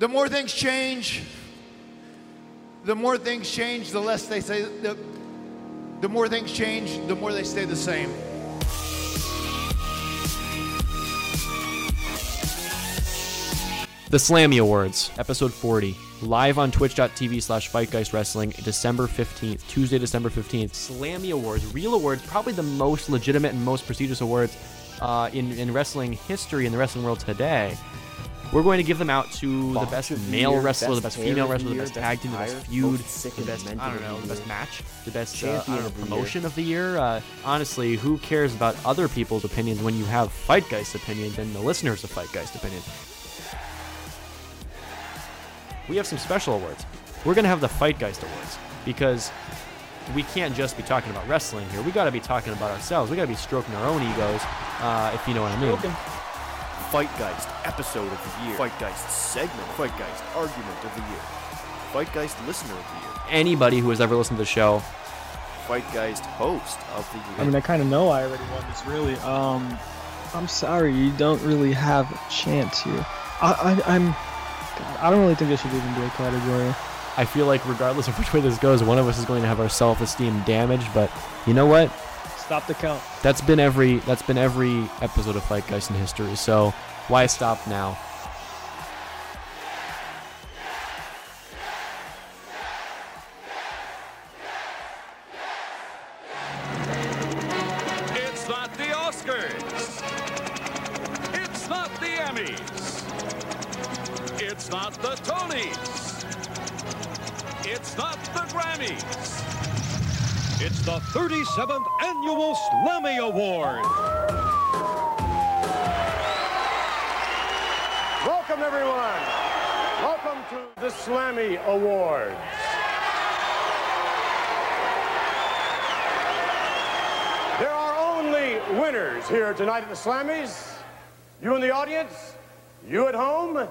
the more things change, the more things change, the less they say. The, the more things change, the more they stay the same. The Slammy Awards, episode 40, live on twitch.tv slash Fightgeist Wrestling, December 15th, Tuesday, December 15th. Slammy Awards, real awards, probably the most legitimate and most prestigious awards uh, in, in wrestling history, in the wrestling world today. We're going to give them out to the best male year, wrestler, the best female wrestler, the year, best best tag team, the best feud, the best, I don't know, the best match, the best uh, I Champion don't know, of the year. promotion of the year. Uh, honestly, who cares about other people's opinions when you have Fightgeist opinions and the listeners of Fightgeist opinions? we have some special awards. We're going to have the Fightgeist Awards because we can't just be talking about wrestling here. We got to be talking about ourselves. We got to be stroking our own egos, uh, if you know what I mean. Fightgeist episode of the year. Fightgeist segment. Fightgeist argument of the year. Fightgeist listener of the year. Anybody who has ever listened to the show, Fightgeist host of the year. I mean, I kind of know I already won this, really. Um, I'm sorry, you don't really have a chance here. I, I, I'm, God, I don't really think I should even do a category. I feel like regardless of which way this goes, one of us is going to have our self-esteem damaged. But you know what? Stop the count. That's been every that's been every episode of Fightgeist in history. So why stop now? It's not the Oscars. It's not the Emmys. It's not the Tonys. It's not the Grammys. It's the 37th Annual Slammy Award. Welcome, everyone. Welcome to the Slammy Awards. There are only winners here tonight at the Slammies. You in the audience, you at home,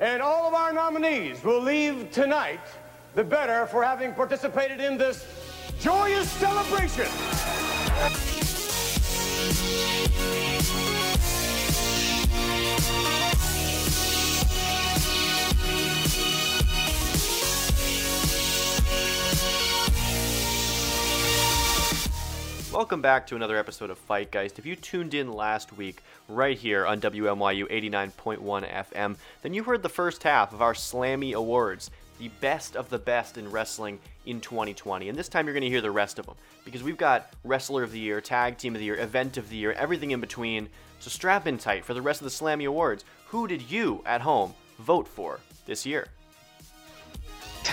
and all of our nominees will leave tonight the better for having participated in this joyous celebration. Welcome back to another episode of Fightgeist. If you tuned in last week, right here on WMYU 89.1 FM, then you heard the first half of our Slammy Awards, the best of the best in wrestling in 2020. And this time you're going to hear the rest of them because we've got Wrestler of the Year, Tag Team of the Year, Event of the Year, everything in between. So strap in tight for the rest of the Slammy Awards. Who did you at home vote for this year?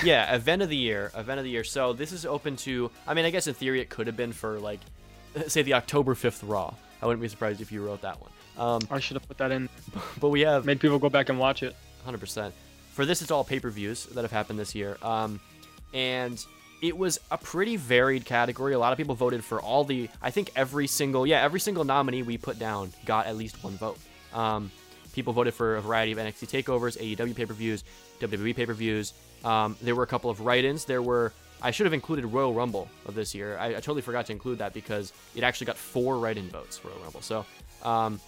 yeah, event of the year, event of the year. So this is open to. I mean, I guess in theory it could have been for like, say the October fifth Raw. I wouldn't be surprised if you wrote that one. Um, I should have put that in. but we have Made people go back and watch it. 100%. For this, it's all pay per views that have happened this year. Um, and it was a pretty varied category. A lot of people voted for all the, I think every single, yeah, every single nominee we put down got at least one vote. Um, people voted for a variety of NXT takeovers, AEW pay per views, WWE pay per views. Um, there were a couple of write ins. There were, I should have included Royal Rumble of this year. I, I totally forgot to include that because it actually got four write in votes, for Royal Rumble. So, um,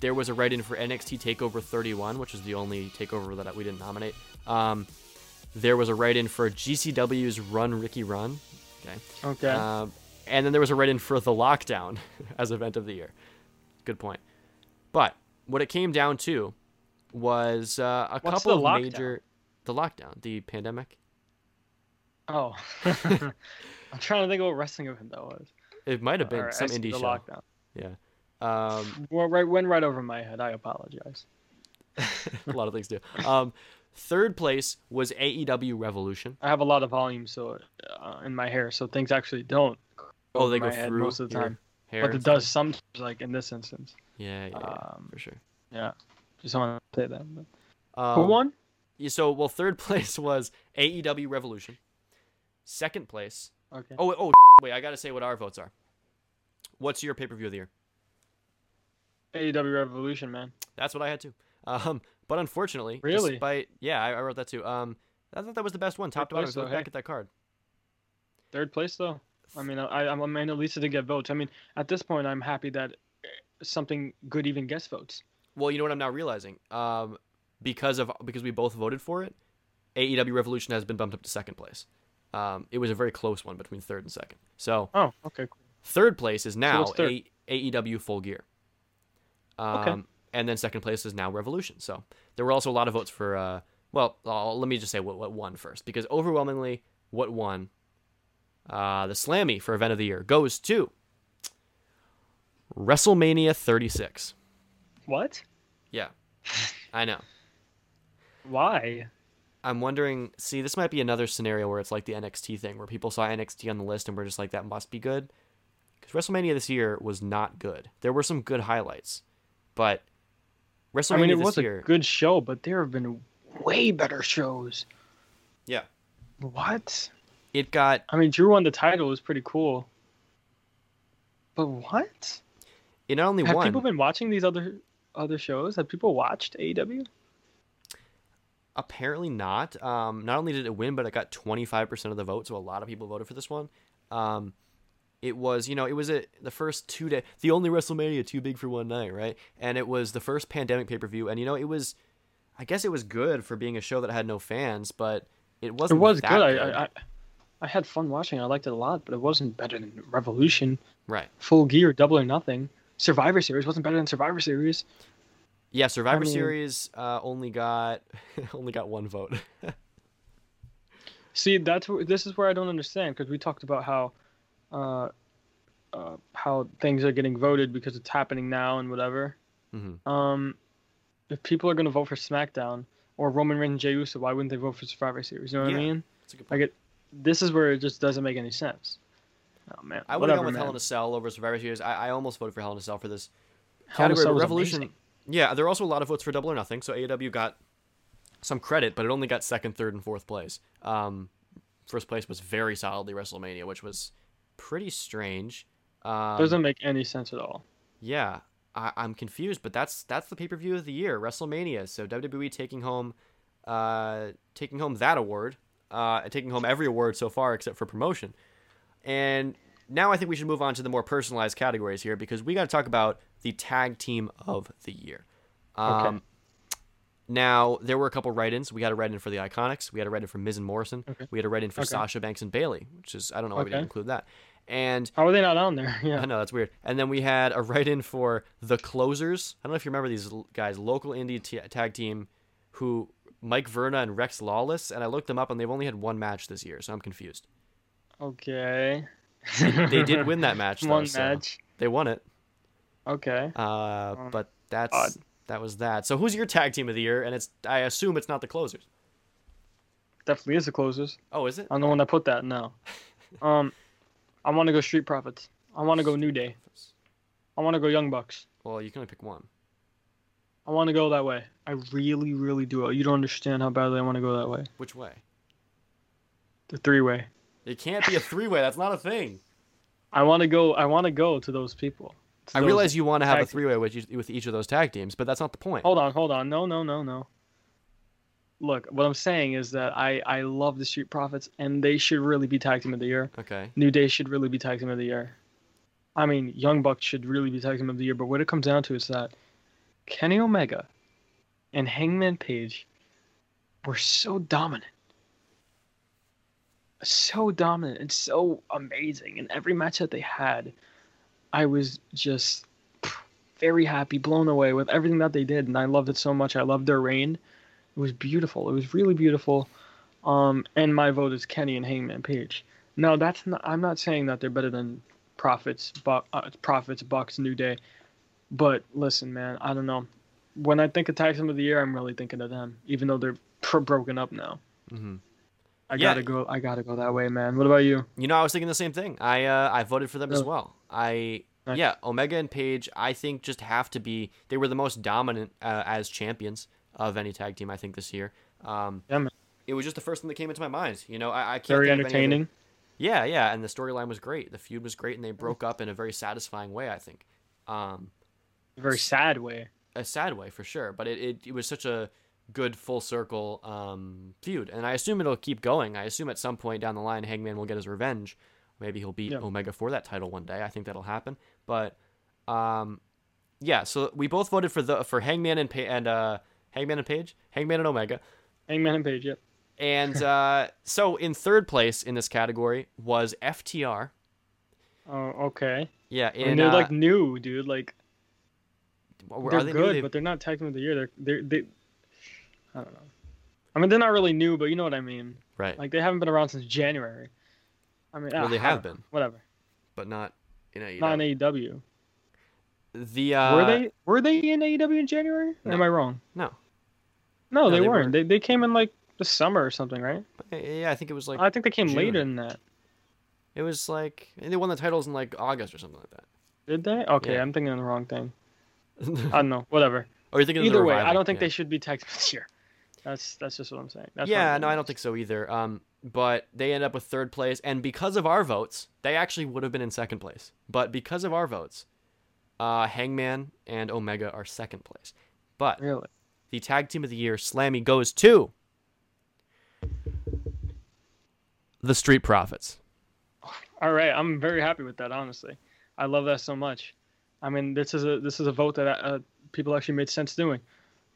there was a write-in for NXT Takeover 31, which was the only takeover that we didn't nominate. Um, there was a write-in for GCW's Run Ricky Run. Okay. Okay. Um, and then there was a write-in for the Lockdown as event of the year. Good point. But what it came down to was uh, a What's couple of lockdown? major the lockdown, the pandemic. oh. I'm trying to think of what wrestling event that was. It might have been some indie show. lockdown. Yeah. Um, Well, right, went right over my head. I apologize. a lot of things do. Um, third place was AEW Revolution. I have a lot of volume so uh, in my hair, so things actually don't. go Oh, they go through most of the time. hair. But it does sometimes, like in this instance. Yeah, yeah, yeah, Um, for sure. Yeah, just want to say that. But. Um, Who won? Yeah, so well, third place was AEW Revolution. Second place. Okay. Oh, oh, wait, I gotta say what our votes are. What's your pay per view of the year? AEW Revolution, man. That's what I had too. Um, but unfortunately, Really? despite yeah, I, I wrote that too. Um, I thought that was the best one, top to Third bottom. If you though, back hey. at that card. Third place though. I mean, I, I mean, at least it didn't get votes. I mean, at this point, I'm happy that uh, something good even gets votes. Well, you know what I'm now realizing. Um, because of because we both voted for it, AEW Revolution has been bumped up to second place. Um, it was a very close one between third and second. So Oh, okay, cool. third place is now third? A- AEW Full Gear. Um, Okay. And then second place is now Revolution. So there were also a lot of votes for. Uh, well, uh, let me just say what what won first because overwhelmingly what won. Uh, the Slammy for event of the year goes to WrestleMania 36. What? Yeah, I know. Why? I'm wondering. See, this might be another scenario where it's like the NXT thing, where people saw NXT on the list and were just like, "That must be good." Because WrestleMania this year was not good. There were some good highlights, but WrestleMania I mean, it was year, a good show, but there have been way better shows. yeah, What? it got I mean, Drew won the title It was pretty cool. But what? it not only Have won. people been watching these other other shows? Have people watched AEW? Apparently not. Um, not only did it win, but it got 25% of the vote, so a lot of people voted for this one. Um, it was, you know, it was a, the first two day, the only WrestleMania too big for one night, right? And it was the first pandemic pay per view, and you know, it was, I guess it was good for being a show that had no fans, but it wasn't. It was that good. I, I I I had fun watching. I liked it a lot, but it wasn't better than Revolution, right. Full Gear, Double or Nothing. Survivor Series wasn't better than Survivor Series. Yeah, Survivor mean- Series uh, only got only got one vote. See, that's this is where I don't understand because we talked about how, uh, uh, how things are getting voted because it's happening now and whatever. Mhm. Um, if people are gonna vote for SmackDown or Roman Reigns and Jey Uso, why wouldn't they vote for Survivor Series? You know what Yeah. I mean? That's a good Like it, this is where it just doesn't make any sense. Oh man, I would have gone with man. Hell in a Cell over Survivor Series. I, I almost voted for Hell in a Cell for this Hell in a category. Cell but was Revolution. amazing. Yeah, there are also a lot of votes for Double or Nothing. So AEW got some credit, but it only got second, third, and fourth place. Um, first place was very solidly WrestleMania, which was pretty strange. Um, Doesn't make any sense at all. yeah, I, I'm confused, but that's that's the pay per view of the year, WrestleMania. So WWE taking home, uh, taking home that award, uh, taking home every award so far except for promotion. And now I think we should move on to the more personalized categories here because we got to talk about the tag team of the year. Um, Okay. Now there were a couple write-ins. We had a write-in for the Iconics. We had a write-in for Miz and Morrison. Okay. We had a write-in for Okay. Sasha Banks and Bailey, which is I don't know why we didn't include that. And How are they not on there? Yeah. I know that's weird. And then we had a write-in for the Closers. I don't know if you remember these guys, local indie t- tag team, who Mike Verna and Rex Lawless. And I looked them up, and they've only had one match this year, so I'm confused. Okay. They did win that match. Though, One so match. They won it. Okay. Uh, but that's odd. that was that. So who's your tag team of the year? And it's I assume it's not the Closers. Definitely is the closers. Oh, is it? I'm the one that put that. No. Um, I want to go Street Profits. I want to go New Day. I want to go Young Bucks. Well, you can only pick one. I want to go that way. I really, really do. You don't understand how badly I want to go that way. Which way? The three way. It can't be a three-way. That's not a thing. I want to go. I want to go to those people. to I those- realize you want to have a three-way with each, with each of those tag teams, but that's not the point. Hold on, hold on. No, no, no, no. Look, what I'm saying is that I I love the Street Profits, and they should really be tag team of the year. Okay. New Day should really be tag team of the year. I mean, Young Bucks should really be tag team of the year. But what it comes down to is that Kenny Omega and Hangman Page were so dominant, so dominant, and so amazing in every match that they had. I was just very happy, blown away with everything that they did, and I loved it so much. I loved their reign. It was beautiful. It was really beautiful. Um, and my vote is Kenny and Hangman Page. No, that's not. I'm not saying that they're better than Profits, Buck, uh, Profits, Bucks, New Day. But listen, man, I don't know. When I think of tag team of the year, I'm really thinking of them, even though they're pr- broken up now. hmm I Yeah. gotta go. I gotta go that way, man. What about you? You know, I was thinking the same thing. I uh, I voted for them as well. I Nice. yeah, Omega and Page. I think just have to be. They were the most dominant uh, as champions of any tag team. I think this year. Um, Yeah, man. it was just the first thing that came into my mind. You know, I, I can't. Very think of any entertaining. Yeah, yeah, and the storyline was great. The feud was great, and they broke up in a very satisfying way. I think. Um, Very sad way. a sad way for sure, but it, it, it was such a good full circle um, feud, and I assume it'll keep going. I assume at some point down the line, Hangman will get his revenge. Maybe he'll beat Yeah. Omega for that title one day. I think that'll happen. But um, yeah, so we both voted for the for Hangman and and uh, Hangman and Page, Hangman and Omega. Hangman and Page. Yep. And uh, so in third place in this category was FTR. Oh, okay. Yeah, in mean, they're uh, like new, dude. Like they're they good, They- but they're not tag team of the year. They're they're they. I don't know. I mean, they're not really new, but you know what I mean. right, Like they haven't been around since January. I mean, Well, ah, they have know. been. Whatever. but not in AEW. Not in AEW. The uh, were they were they in AEW in January? Or Am I wrong? No, No, No, they, they weren't. weren't. They they came in like the summer or something, right? yeah, I think it was like I think they came June. later than that. it was like they won the titles in like August or something like that. Did they? Okay, Yeah. I'm thinking of the wrong thing. I don't know. Whatever. or you thinking of the Either way, I don't think yeah. they should be tag team this year. That's that's just what I'm saying. That's yeah, no, I'm I don't think so either. Um, but they end up with third place, and because of our votes, they actually would have been in second place. But because of our votes, uh, Hangman and Omega are second place. But Really? the tag team of the year, Slammy, goes to the Street Profits. All right, I'm very happy with that. Honestly, I love that so much. I mean, this is a this is a vote that uh, people actually made sense doing.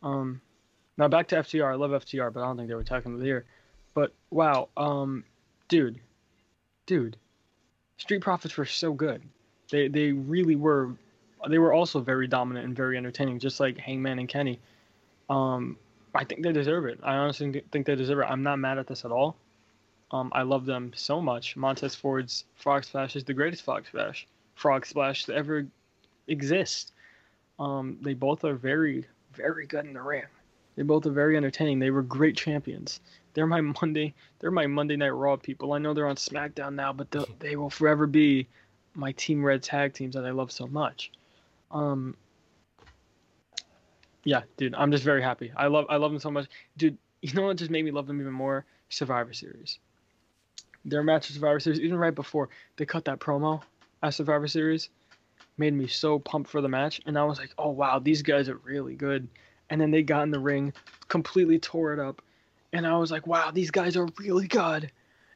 Um, now back to FTR. I love FTR, but I don't think they were tag team of the year. But wow, um, dude, dude, Street Profits were so good. They they really were. They were also very dominant and very entertaining, just like Hangman and Kenny. Um, I think they deserve it. I honestly think they deserve it. I'm not mad at this at all. Um, I love them so much. Montez Ford's Frog Splash is the greatest Frog Splash, Frog Splash to ever exist. Um, they both are very, very good in the ring. They both are very entertaining. They were great champions. They're my Monday. They're my Monday Night Raw people. I know they're on SmackDown now, but they will forever be my Team Red tag teams that I love so much. Um, yeah, dude, I'm just very happy. I love I love them so much, dude. You know what just made me love them even more? Survivor Series. Their match at Survivor Series, even right before they cut that promo at Survivor Series, made me so pumped for the match. And I was like, oh wow, these guys are really good. And then they got in the ring, completely tore it up, and I was like, wow, these guys are really good.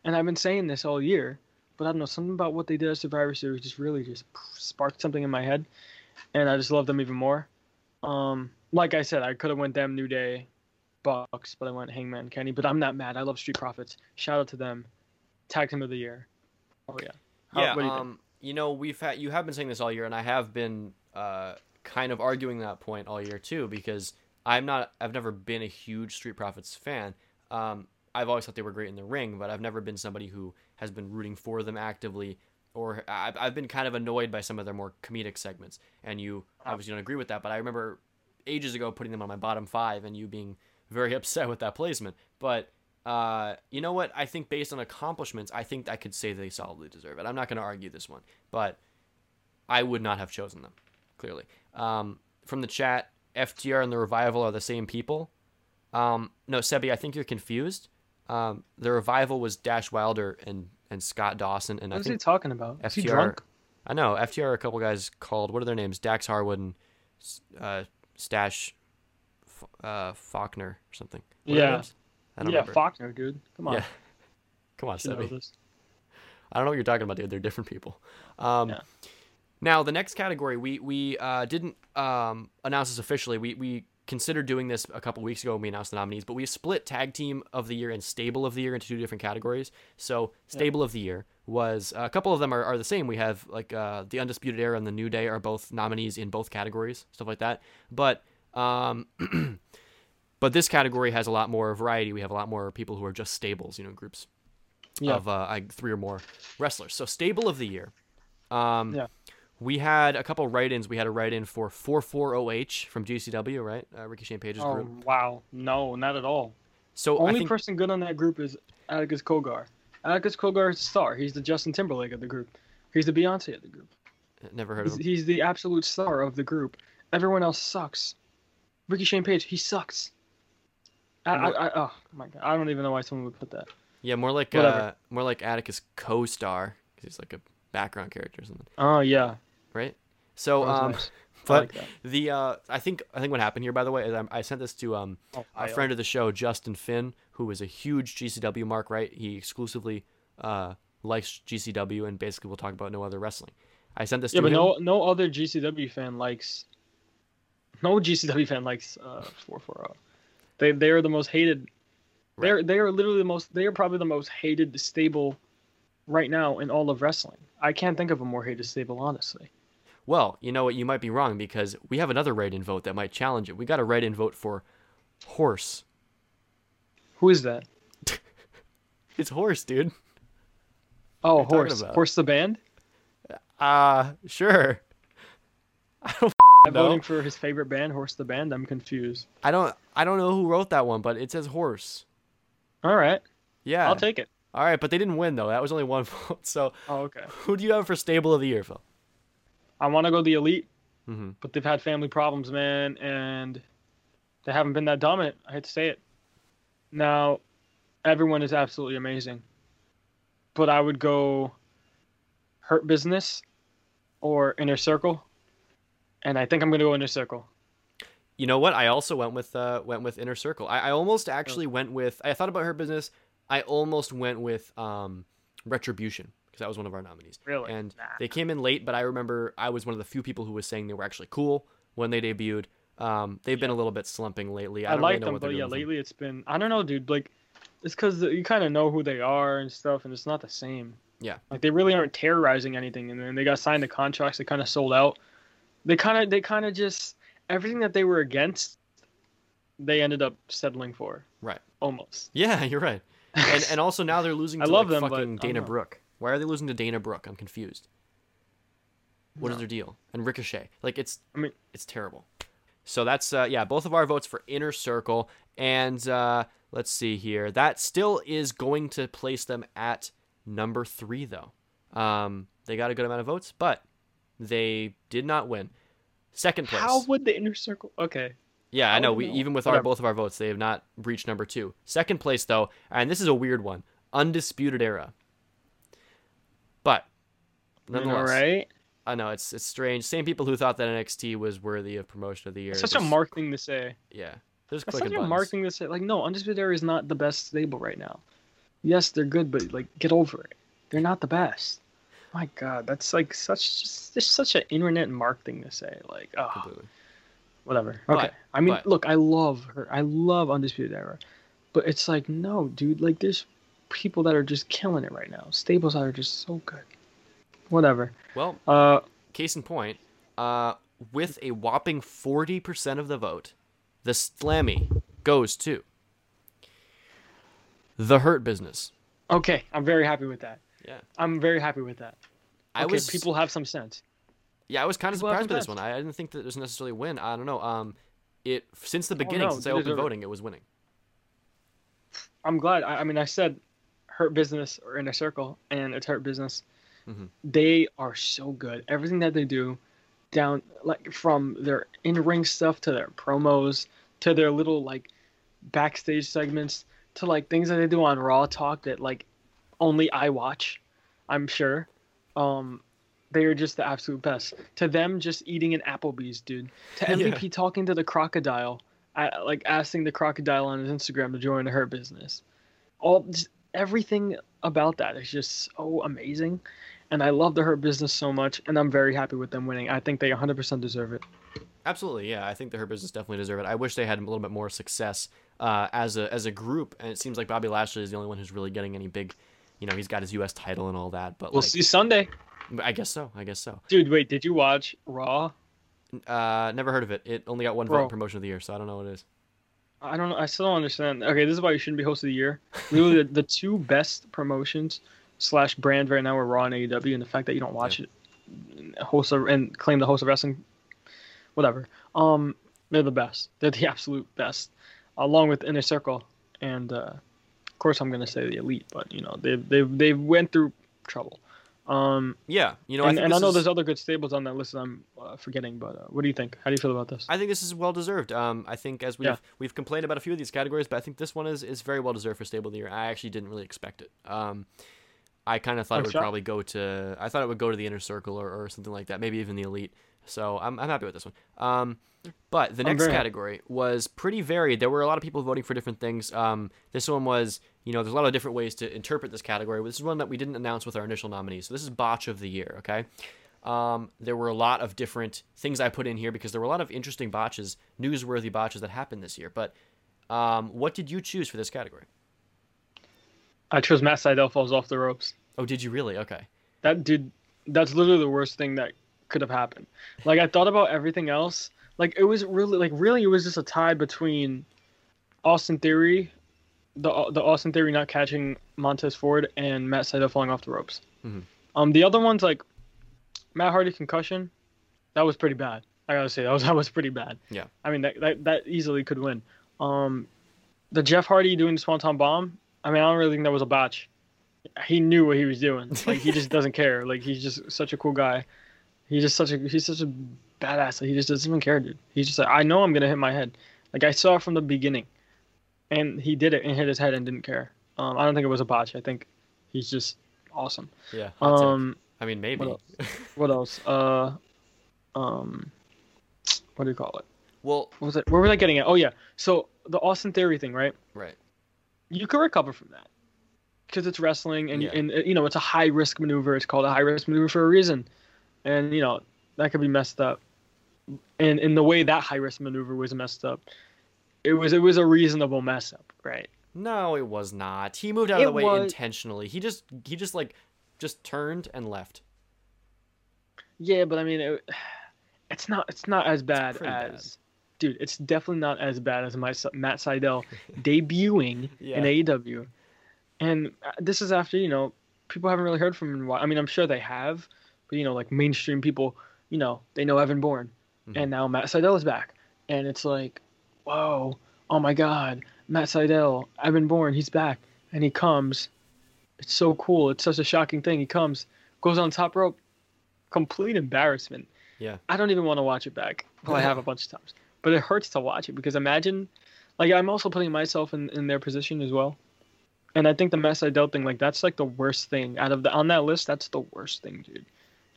And I've been saying this all year, but I don't know something about what they did at Survivor Series just really just sparked something in my head, and I just love them even more. Um, like I said, I could have went them New Day, Bucks, but I went Hangman Kenny. But I'm not mad. I love Street Profits. Shout out to them. Tag team of the year. Oh yeah. How- yeah, what do you think? um, you know, we've had you have been saying this all year, and I have been uh, kind of arguing that point all year too, because I'm not, I've never been a huge Street Profits fan. Um, I've always thought they were great in the ring, but I've never been somebody who has been rooting for them actively, or I've, I've been kind of annoyed by some of their more comedic segments. And you obviously don't agree with that, but I remember ages ago putting them on my bottom five, and you being very upset with that placement. But uh, you know what? I think based on accomplishments, I think I could say they solidly deserve it. I'm not going to argue this one, but I would not have chosen them. Clearly, um, from the chat, FTR and the revival are the same people. Um, no, Sebi, I think you're confused. Um, the revival was Dash Wilder and and Scott Dawson, and I What is he talking about? Is he FTR. drunk? I know FTR a couple guys called what are their names? Dax Harwood and uh, Stash uh, Faulkner or something. What Yeah. I don't yeah, remember. Faulkner, dude. Come on. Yeah. Come on, You should know Sebi. this. I don't know what you're talking about, dude. They're different people. Um, Yeah. Now, the next category, we we uh, didn't um, announce this officially. We we considered doing this a couple weeks ago when we announced the nominees, but we split Tag Team of the Year and Stable of the Year into two different categories. So, Stable of the Year was a couple of them are, are the same. We have like uh, the Undisputed Era and the New Day are both nominees in both categories, stuff like that. But um, but this category has a lot more variety. We have a lot more people who are just stables, you know, groups Yeah. of uh, like three or more wrestlers. So stable of the year. Um, Yeah. We had a couple write-ins. We had a write-in for 440H from GCW, right? Uh, Ricky Shane Page's Oh group. wow, no, not at all. So I Only think person good on that group is Atticus Cogar. Atticus Cogar is a star. He's the Justin Timberlake of the group. He's the Beyonce of the group. never heard of He's, him. he's the absolute star of the group. Everyone else sucks. Ricky Shane Page, he sucks. I, I, I, oh my god, I don't even know why someone would put that. Yeah, more like Whatever. uh, more like Atticus co-star because he's like a background character or something, Oh yeah, right? So um, nice. But like the uh, I think I think what happened here, by the way, is I, I sent this to um Oh, a friend of the show, Justin Finn, who is a huge GCW mark, right? He exclusively uh, likes GCW and basically will talk about no other wrestling. I sent this Yeah, to but him. no, no other GCW fan likes. No GCW fan likes uh four four zero. They they are the most hated. They're they are literally the most. They are probably the most hated stable right now in all of wrestling. I can't think of a more hated stable, honestly. Well, you know what? You might be wrong because we have another write-in vote that might challenge it. We got a write-in vote for horse. Who is that? It's horse, dude. Oh, horse. Horse the band. Uh, sure. I don't I'm know. voting for his favorite band, Horse the Band. I'm confused. I don't I don't know who wrote that one, but it says horse. All right, Yeah. I'll take it. All right, but they didn't win though. That was only one vote. So, Oh, okay. who do you have for stable of the year, Phil? I want to go the elite, Mhm. but they've had family problems, man, and they haven't been that dominant. I hate to say it. Now, everyone is absolutely amazing, but I would go Hurt Business or Inner Circle, and I think I'm gonna go Inner Circle. You know what? I also went with uh went with Inner Circle. I, I almost actually went with I thought about Hurt business. I almost went with um Retribution because that was one of our nominees. Really? And Nah. they came in late, but I remember I was one of the few people who was saying they were actually cool when they debuted. Um, they've been a little bit slumping lately. I, I, don't like really them, but yeah, lately it's been I don't know, dude. Like, it's because you kind of know who they are and stuff, and it's not the same. Yeah. Like they really aren't terrorizing anything, and then they got signed to contracts. They kind of sold out. They kind of they kind of just everything that they were against, they ended up settling for Right. almost. Yeah, you're right. And and also now they're losing I to love like, them, but fucking don't Dana. Brooke. Why are they losing to Dana Brooke? I'm confused. What is No. their deal? And Ricochet. Like it's I mean- it's terrible. So that's uh yeah, both of our votes for Inner Circle and uh let's see here. That still is going to place them at number 3 though. Um they got a good amount of votes, but they did not win. Second place. How would the inner circle? Okay, Yeah, I know. We know? even with our both of our votes, they have not reached number two. Second place though, and this is a weird one, undisputed era. But all nonetheless, right. I know it's it's strange. Same people who thought that NXT was worthy of promotion of the year. It's such a just- mark thing to say. Yeah, there's such a buttons. mark thing to say. Like, no, Undisputed Era is not the best stable right now. Yes, they're good, but like, get over it. They're not the best. My God, that's like such just, just such an internet mark thing to say. Like, oh, Completely. whatever. But- Okay. I mean, but- look, I love her. I love Undisputed Era, but it's like, no, dude. Like, there's people that are just killing it right now. Stables that are just so good. Whatever. Well, Uh, case in point, uh, with a whopping forty percent of the vote, the Slammy goes to the Hurt Business. okay. I'm very happy with that. Yeah, I'm very happy with that. I okay, was people have some sense. Yeah, I was kind of People surprised by this one. I didn't think that there's necessarily a win. I don't know. Um, it since the beginning, Oh, no, since I opened voting, it was winning. I'm glad. I, I mean, I said Hurt Business or Inner Circle, and it's Hurt Business. Mhm. They are so good. Everything that they do, down like from their in-ring stuff to their promos to their little like backstage segments to like things that they do on Raw Talk that like only I watch. I'm sure. Um, they are just the absolute best. To them, just eating an Applebee's, dude. To Yeah. MVP talking to the crocodile, I, like asking the crocodile on his Instagram to join Hurt Business. All just everything about that is just so amazing, and I love the Hurt business so much, and I'm very happy with them winning. I think they 100% deserve it. Absolutely, yeah. I think the Hurt Business definitely deserve it. I wish they had a little bit more success uh, as a as a group, and it seems like Bobby Lashley is the only one who's really getting any big. You know, he's got his U.S. title and all that, but We'll like, see Sunday, I guess so. I guess so. dude. Wait, did you watch Raw? Uh, never heard of it. It only got one Bro. vote promotion of the year, so I don't know what it is. I don't know. I still don't understand. Okay, this is why you shouldn't be host of the year. Literally, the, the two best promotions slash brand right now are Raw and AEW, and the fact that you don't watch it, host of, and claim the host of wrestling, whatever. Um, they're the best. They're the absolute best, along with Inner Circle, and uh, of course I'm gonna say the Elite. But you know they they they went through trouble. Um, Yeah, you know, I and, think and I know is- there's other good stables on that list that I'm uh, forgetting. But uh, what do you think? How do you feel about this? I think this is well deserved. Um, I think as we've Yeah. we've complained about a few of these categories, but I think this one is, is very well deserved for stable of the year. I actually didn't really expect it. Um, I kind of thought it would probably go to I thought it would go to the inner circle or, or something like that, maybe even the elite. So I'm I'm happy with this one. Um, but the next very happy. category was pretty varied. There were a lot of people voting for different things. Um, this one was you know there's a lot of different ways to interpret this category. This is one that we didn't announce with our initial nominees. So this is botch of the year. Okay. Um, there were a lot of different things I put in here because there were a lot of interesting botches, newsworthy botches that happened this year. But Um, what did you choose for this category? I chose Matt Sydal falls off the ropes. Oh, did you really? Okay. That dude, that's literally the worst thing that could have happened. Like I thought about everything else. Like it was really, like really, it was just a tie between Austin Theory, the the Austin Theory not catching Montez Ford, and Matt Sydal falling off the ropes. Mhm. Um, the other ones like Matt Hardy concussion, that was pretty bad. I gotta say that was that was pretty bad. Yeah. I mean that that, that easily could win. Um, the Jeff Hardy doing the Swanton bomb. I mean I don't really think that was a botch. He knew what he was doing. Like he just doesn't care. Like he's just such a cool guy. He's just such a he's such a badass. Like, he just doesn't even care, dude. He's just like I know I'm gonna hit my head. Like I saw from the beginning, and he did it and hit his head and didn't care. Um, I don't think it was a botch. I think he's just awesome. Yeah. Um, I mean, maybe. what what else? Uh, um, what do you call it? well, What was it? Where was I getting at? Oh yeah. So the Austin Theory thing, right? right. You can recover from that because it's wrestling, and Yeah. and uh, you know it's a high risk maneuver. It's called a high risk maneuver for a reason, and you know that could be messed up. And in the way that high risk maneuver was messed up, it was it was a reasonable mess up, right? No, it was not. He moved out of the way was- intentionally. He just he just like just turned and left. Yeah, but I mean, it, it's not it's not as bad as. Dude. It's definitely not as bad as my Matt Sydal debuting Yeah. in AEW, and uh, this is after you know people haven't really heard from him. in a while. I mean, I'm sure they have, but you know, like mainstream people, you know, they know Evan Bourne, Mhm. and now Matt Sydal is back, and it's like, whoa, oh my God, Matt Sydal, Evan Bourne, he's back, and he comes. It's so cool. It's such a shocking thing. He comes, goes on top rope, complete embarrassment. Yeah. I don't even want to watch it back. Well, I have a bunch of times, but it hurts to watch it because imagine, like, I'm also putting myself in, in their position as well, and I think the Matt Sydal thing, like, that's like the worst thing out of the on that list. That's the worst thing, dude.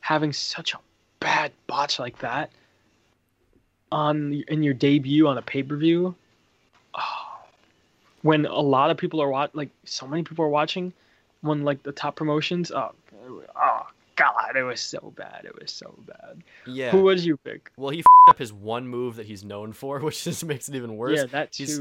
Having such a bad botch like that on in your debut on a pay per view, oh, when a lot of people are watching, like, so many people are watching, when like the top promotions, oh, oh god, it was so bad. It was so bad. Yeah. Who would you pick? Well, he up his one move that he's known for, which just makes it even worse. Yeah, that He's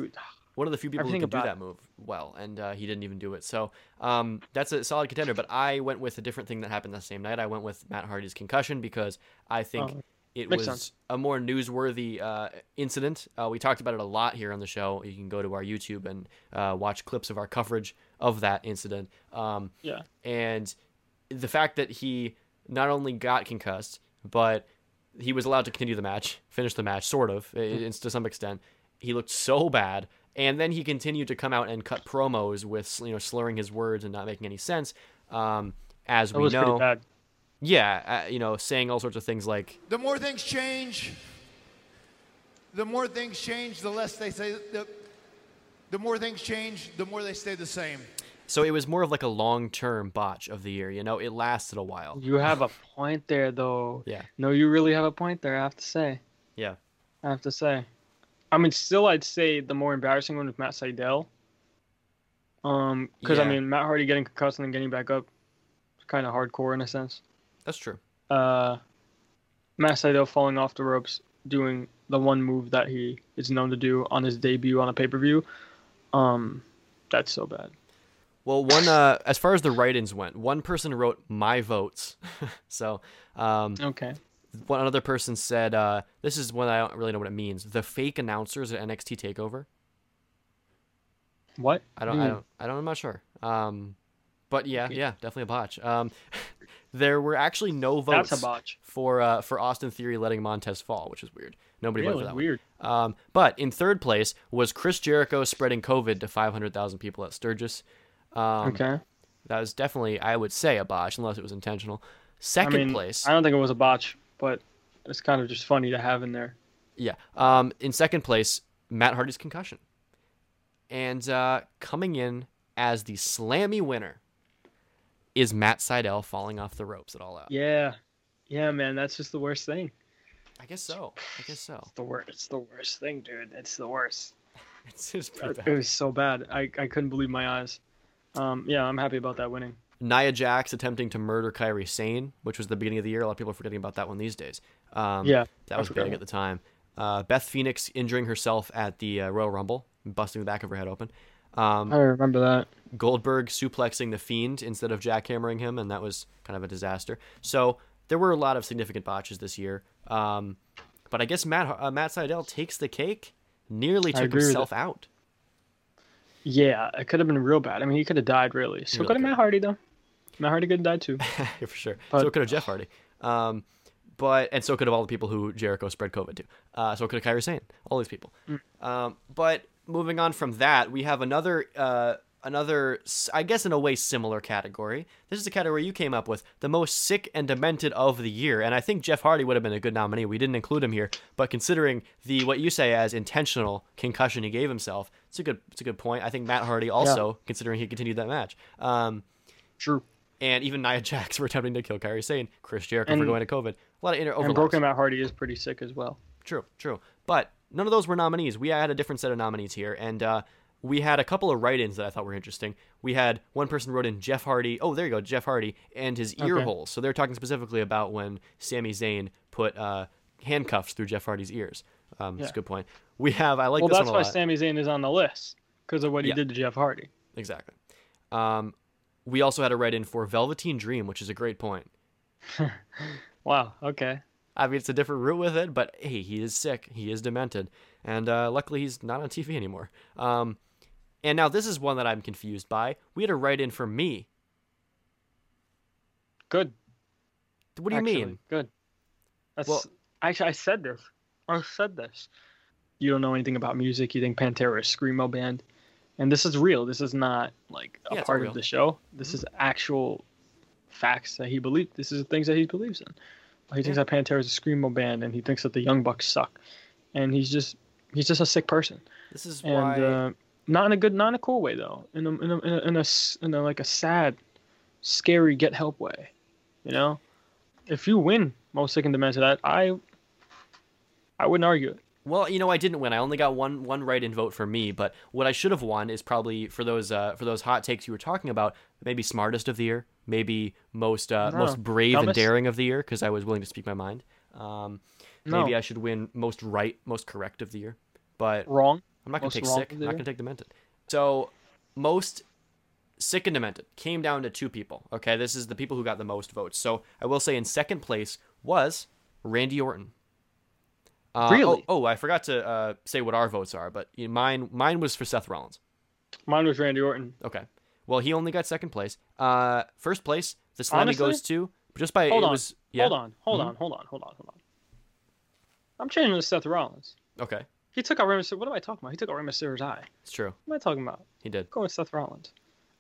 one of the few people who can do that move well, and uh, he didn't even do it. So um, that's a solid contender. But I went with a different thing that happened that same night. I went with Matt Hardy's concussion because I think Oh, it makes was sense. a more newsworthy uh, incident. Uh, we talked about it a lot here on the show. You can go to our YouTube and uh, watch clips of our coverage of that incident. Um, Yeah. and the fact that he not only got concussed, but he was allowed to continue the match, finish the match, sort of, Mm-hmm. to some extent. He looked so bad, and then he continued to come out and cut promos with you know slurring his words and not making any sense. Um, as That we was know, bad. yeah, uh, you know, saying all sorts of things like, The more things change, the more things change, the less they say. The, the more things change, the more they stay the same. So it was more of like a long-term botch of the year. You know, it lasted a while. You have a point there, though. Yeah, No, you really have a point there. I have to say. yeah, I have to say. I mean, still, I'd say the more embarrassing one was Matt Sydal. Um, because I mean, Matt Hardy getting concussed and then getting back up, is kind of hardcore in a sense. that's true. Uh, Matt Sydal falling off the ropes, doing the one move that he is known to do on his debut on a pay per view. Um, that's so bad. Well, one uh, as far as the write-ins went, one person wrote my votes. so, um, Okay. one other person said, uh, "This is one I don't really know what it means." The fake announcers at NXT Takeover. What? I don't, Hmm. I don't, I don't. I'm not sure. Um, but yeah, yeah, definitely a botch. Um, there were actually no votes That's a botch. for uh, for Austin Theory letting Montez fall, which is weird. Nobody voted for that weird. Um, but in third place was Chris Jericho spreading COVID to 500,000 people at Sturgis. Um, okay. That was definitely, I would say, a botch, unless it was intentional. I Second mean, place, I don't think it was a botch, but it's kind of just funny to have in there. yeah. Um, in second place, Matt Hardy's concussion, and uh, coming in as the Slammy winner is Matt Sydal falling off the ropes at all out. Yeah. Yeah, man, that's just the worst thing. I guess so. I guess so. It's the worst. It's the worst thing, dude. It's the worst. It's, pretty It was so bad. I, I couldn't believe my eyes. Um, yeah, I'm happy about that winning. Nia Jax attempting to murder Kairi Sane, which was the beginning of the year. A lot of people are forgetting about that one these days. Um, Yeah, that was big at the time. Uh, Beth Phoenix injuring herself at the uh, Royal Rumble busting the back of her head open. Um, I remember that. Goldberg suplexing the Fiend instead of jackhammering him, and that was kind of a disaster. So there were a lot of significant botches this year. Um, but I guess Matt uh, Matt Sydal takes the cake. Nearly took himself out. Yeah, it could have been real bad. I mean, he could have died really. So really go to. Matt Hardy though. Matt Hardy could have died too. yeah, for sure. But- so could have Jeff Hardy. Um, but and so could have all the people who Jericho spread COVID to. Uh, so could have Kairi Sane. All these people. Um, but moving on from that, we have another uh, another I guess in a way similar category. This is a category you came up with, the most sick and demented of the year, and I think Jeff Hardy would have been a good nominee. We didn't include him here, but considering the what you say as intentional concussion he gave himself, it's a good it's a good point. I think Matt Hardy also, considering he continued that match. Um, True. and even Nia Jax for attempting to kill Kairi Sane, Chris Jericho for going to COVID. A lot of inter And. Broken Matt Hardy is pretty sick as well. True, true. But none of those were nominees. We had a different set of nominees here, and uh, we had a couple of write-ins that I thought were interesting. We had one person wrote in Jeff Hardy. Oh, there you go, Jeff Hardy and his ear Okay. holes. So they're talking specifically about when Sami Zayn put uh, handcuffs through Jeff Hardy's ears. Um, That's a good point. We have. I like well, that's why lot. Sami Zayn is on the list because of what he Yeah. did to Jeff Hardy. Exactly. Um, we also had a write-in for Velveteen Dream, which is a great point. Wow. Okay. I mean, it's a different route with it, but hey, he is sick. He is demented, and uh, luckily he's not on TV anymore. Um, and now this is one that I'm confused by. We had a write in for me. Good. What do you actually. mean? Good. That's Well- actually I said this. I said this. You don't know anything about music. You think Pantera is screamo band, and this is real. This is not like a Yeah, part of the show. This is actual facts that he believes. This is the things that he believes in. He thinks that Pantera is a screamo band, and he thinks that the Young Bucks suck, and he's just he's just a sick person, This is and why. uh, not in a good, not in a cool way though. In a in a in a, in a, in a like a sad, scary get help way, you know. If you win most sick and demented, I I, I wouldn't argue it. Well, you know, I didn't win. I only got one one write-in vote for me. But what I should have won is probably for those uh, for those hot takes you were talking about. Maybe smartest of the year. Maybe most uh, No. most brave and daring of the year because I was willing to speak my mind. Um, No. Maybe I should win most right, most correct of the year. But Wrong. I'm not gonna Most take sick. I'm not gonna take demented. So most sick and demented came down to two people. Okay, this is the people who got the most votes. So I will say in second place was Randy Orton. Uh, Really? Oh, oh, I forgot to uh, say what our votes are, but you know, mine mine was for Seth Rollins. Mine was Randy Orton. Okay. Well, he only got second place. Uh, first place, the Slammy Honestly? goes to just by Hold it on. was yeah. Hold on. Hold Mhm. on. Hold on. Hold on. Hold on. I'm changing to Seth Rollins. Okay, He took out Rey Mysterio. What am I talking about? He took out Rey Mysterio's eye. it's true. What am I talking about? He did. Go with Seth Rollins.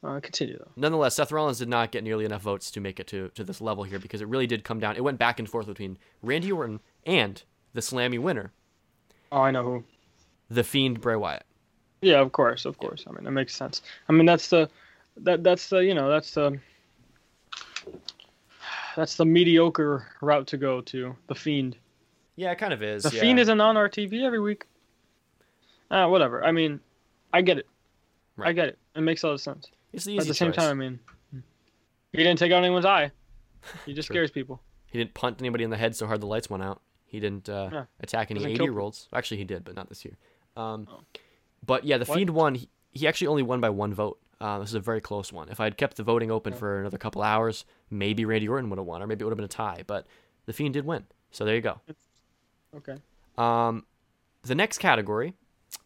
Uh, continue though. Nonetheless, Seth Rollins did not get nearly enough votes to make it to, to this level here because it really did come down. It went back and forth between Randy Orton and the Slammy winner, Oh, I know who. the Fiend Bray Wyatt. Yeah, of course, of course. I mean, that makes sense. I mean, that's the, that that's the you know that's the, that's the mediocre route to go to the Fiend. Yeah, it kind of is. The yeah. Fiend isn't on our TV every week. Ah, whatever. I mean, I get it. I get it. It makes a lot of sense. It's the But easy at the same choice. time, I mean, he didn't take out anyone's eye. He just scares people. He didn't punt anybody in the head so hard the lights went out. He didn't uh, Yeah. attack any 80 kill year olds. Actually, he did, but not this year. Um, Oh. But yeah, the What? Fiend won. He, he actually only won by one vote. Uh, this is a very close one. If I had kept the voting open for another couple hours, maybe Randy Orton would have won, or maybe it would have been a tie. But the Fiend did win. So there you go. Okay. Um, the next category,